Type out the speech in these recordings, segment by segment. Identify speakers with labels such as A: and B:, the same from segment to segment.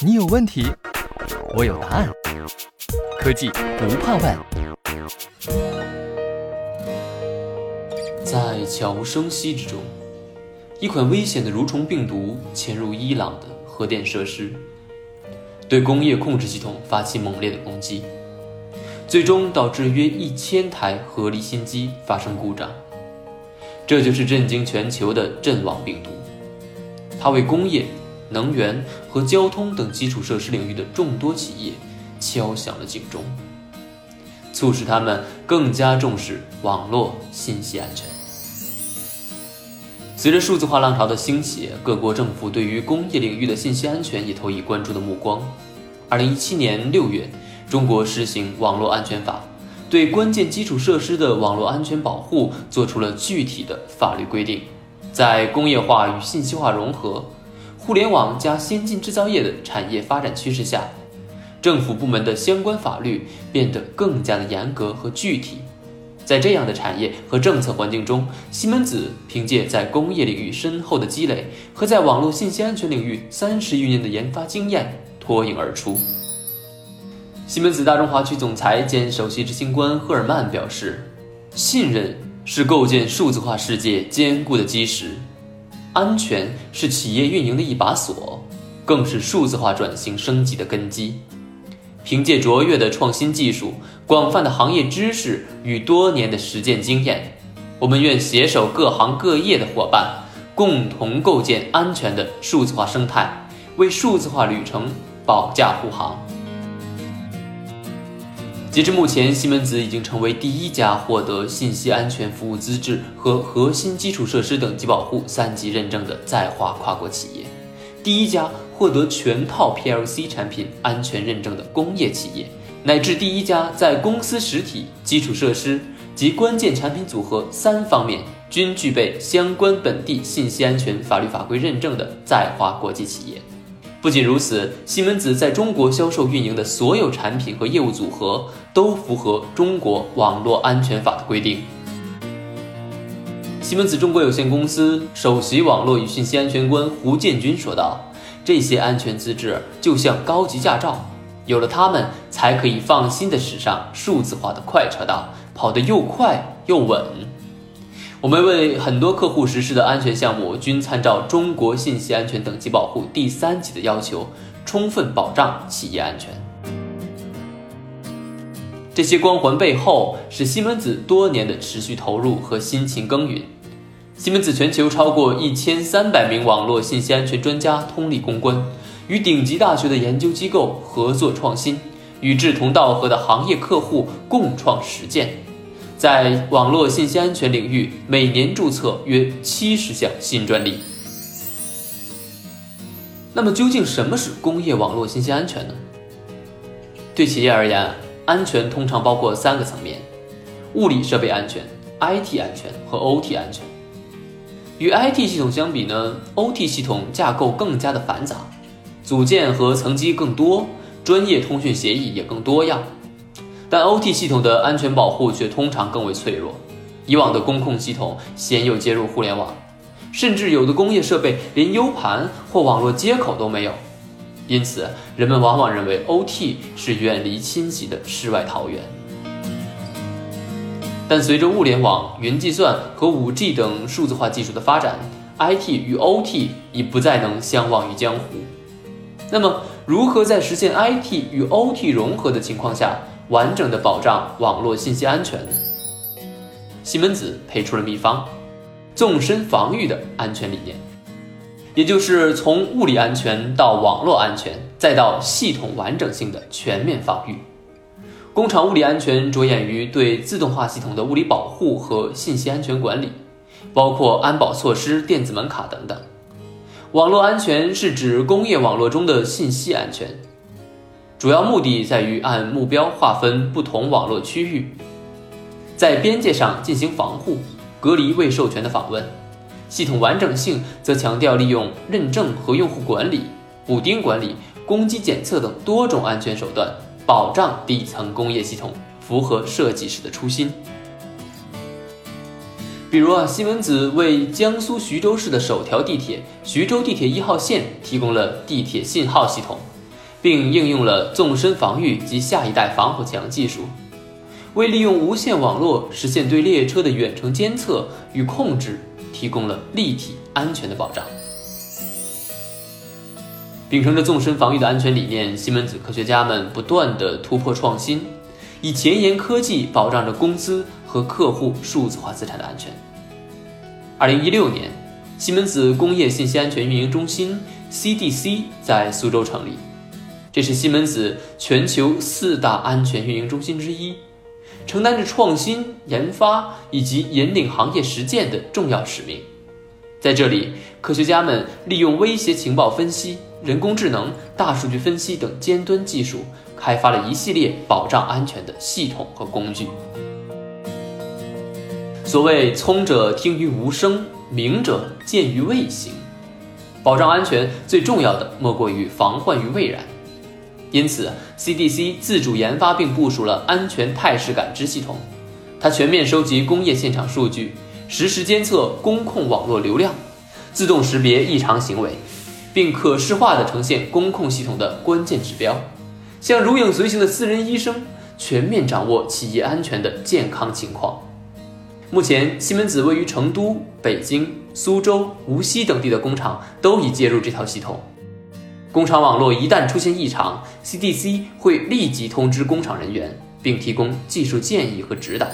A: 你有问题，我有答案。科技不怕问。
B: 在悄无声息之中，一款危险的蠕虫病毒潜入伊朗的核电设施，对工业控制系统发起猛烈的攻击，最终导致约一千台核离心机发生故障。这就是震惊全球的阵亡病毒，它为工业、能源和交通等基础设施领域的众多企业敲响了警钟，促使他们更加重视网络信息安全。随着数字化浪潮的兴起，各国政府对于工业领域的信息安全也投以关注的目光。二零一七年六月，中国实行网络安全法。对关键基础设施的网络安全保护做出了具体的法律规定，在工业化与信息化融合、互联网加先进制造业的产业发展趋势下，政府部门的相关法律变得更加的严格和具体。在这样的产业和政策环境中，西门子凭借在工业领域深厚的积累和在网络信息安全领域三十余年的研发经验脱颖而出。西门子大中华区总裁兼首席执行官赫尔曼表示：“信任是构建数字化世界坚固的基石，安全是企业运营的一把锁，更是数字化转型升级的根基。凭借卓越的创新技术、广泛的行业知识与多年的实践经验，我们愿携手各行各业的伙伴，共同构建安全的数字化生态，为数字化旅程保驾护航。”截至目前，西门子已经成为第一家获得信息安全服务资质和核心基础设施等级保护三级认证的在华跨国企业，第一家获得全套 PLC 产品安全认证的工业企业，乃至第一家在公司实体、基础设施及关键产品组合三方面均具备相关本地信息安全法律法规认证的在华国际企业。不仅如此，西门子在中国销售运营的所有产品和业务组合都符合中国网络安全法的规定。西门子中国有限公司首席网络与信息安全官胡建军说道：“这些安全资质就像高级驾照，有了它们，才可以放心的驶上数字化的快车道，跑得又快又稳。”我们为很多客户实施的安全项目，均参照中国信息安全等级保护第三级的要求，充分保障企业安全。这些光环背后，是西门子多年的持续投入和辛勤耕耘。西门子全球超过一千三百名网络信息安全专家通力攻关，与顶级大学的研究机构合作创新，与志同道合的行业客户共创实践。在网络信息安全领域，每年注册约七十项新专利。那么，究竟什么是工业网络信息安全呢？对企业而言，安全通常包括三个层面：物理设备安全、IT 安全和 OT 安全。与 IT 系统相比呢，OT 系统架构更加的繁杂，组件和层级更多，专业通讯协议也更多样。但 OT 系统的安全保护却通常更为脆弱。以往的工控系统鲜有接入互联网，甚至有的工业设备连 U 盘或网络接口都没有。因此，人们往往认为 OT 是远离侵袭的世外桃源。但随着物联网、云计算和 5G 等数字化技术的发展，IT 与 OT 已不再能相忘于江湖。那么，如何在实现 IT 与 OT 融合的情况下？完整的保障网络信息安全，西门子配出了秘方，纵深防御的安全理念，也就是从物理安全到网络安全，再到系统完整性的全面防御。工厂物理安全着眼于对自动化系统的物理保护和信息安全管理，包括安保措施、电子门卡等等。网络安全是指工业网络中的信息安全。主要目的在于按目标划分不同网络区域，在边界上进行防护，隔离未授权的访问。系统完整性则强调利用认证和用户管理、补丁管理、攻击检测等多种安全手段，保障底层工业系统符合设计时的初心。比如啊，西门子为江苏徐州市的首条地铁——徐州地铁一号线提供了地铁信号系统。并应用了纵深防御及下一代防火墙技术，为利用无线网络实现对列车的远程监测与控制提供了立体安全的保障。秉承着纵深防御的安全理念，西门子科学家们不断的突破创新，以前沿科技保障着公司和客户数字化资产的安全。二零一六年，西门子工业信息安全运营中心 （CDC） 在苏州成立，这是西门子全球四大安全运营中心之一，承担着创新研发以及引领行业实践的重要使命。在这里，科学家们利用威胁情报分析。人工智能、大数据分析等尖端技术，开发了一系列保障安全的系统和工具。所谓“聪者听于无声，明者见于未形”，保障安全最重要的莫过于防患于未然。因此，CDC 自主研发并部署了安全态势感知系统，它全面收集工业现场数据，实时监测工控网络流量，自动识别异常行为。并可视化地呈现工控系统的关键指标，像如影随形的私人医生，全面掌握企业安全的健康情况。目前，西门子位于成都、北京、苏州、无锡等地的工厂都已接入这套系统。工厂网络一旦出现异常，CDC 会立即通知工厂人员，并提供技术建议和指导。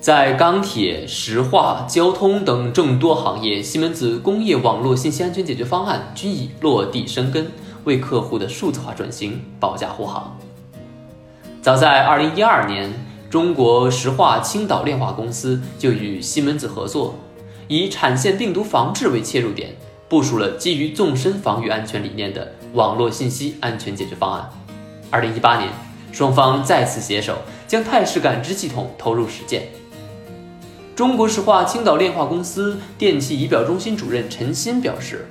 B: 在钢铁、石化、交通等众多行业，西门子工业网络信息安全解决方案均已落地生根，为客户的数字化转型保驾护航。早在2012年，中国石化青岛炼化公司就与西门子合作，以产线病毒防治为切入点，部署了基于纵深防御安全理念的网络信息安全解决方案。2018年，双方再次携手，将态势感知系统投入实践。中国石化青岛炼化公司电气仪表中心主任陈鑫表示：“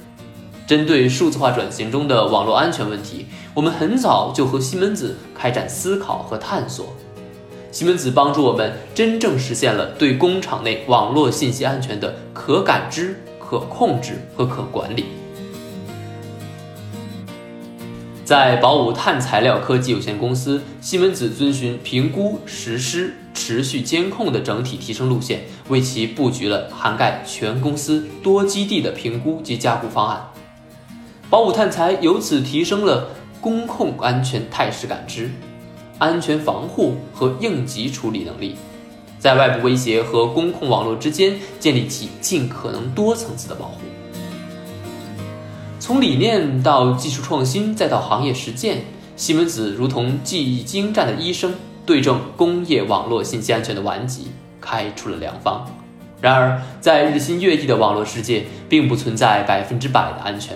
B: 针对数字化转型中的网络安全问题，我们很早就和西门子开展思考和探索。西门子帮助我们真正实现了对工厂内网络信息安全的可感知、可控制和可管理。”在宝武碳材料科技有限公司，西门子遵循评估、实施。持续监控的整体提升路线，为其布局了涵盖全公司多基地的评估及加固方案。宝武碳材由此提升了工控安全态势感知、安全防护和应急处理能力，在外部威胁和工控网络之间建立起尽可能多层次的保护。从理念到技术创新，再到行业实践，西门子如同技艺精湛的医生。对症工业网络信息安全的顽疾，开出了良方。然而，在日新月异的网络世界，并不存在百分之百的安全。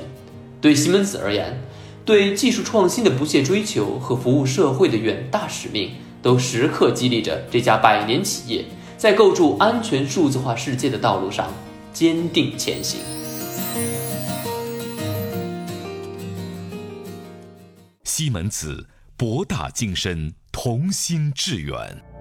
B: 对西门子而言，对技术创新的不懈追求和服务社会的远大使命，都时刻激励着这家百年企业在构筑安全数字化世界的道路上坚定前行。
C: 西门子，博大精深。同心致远。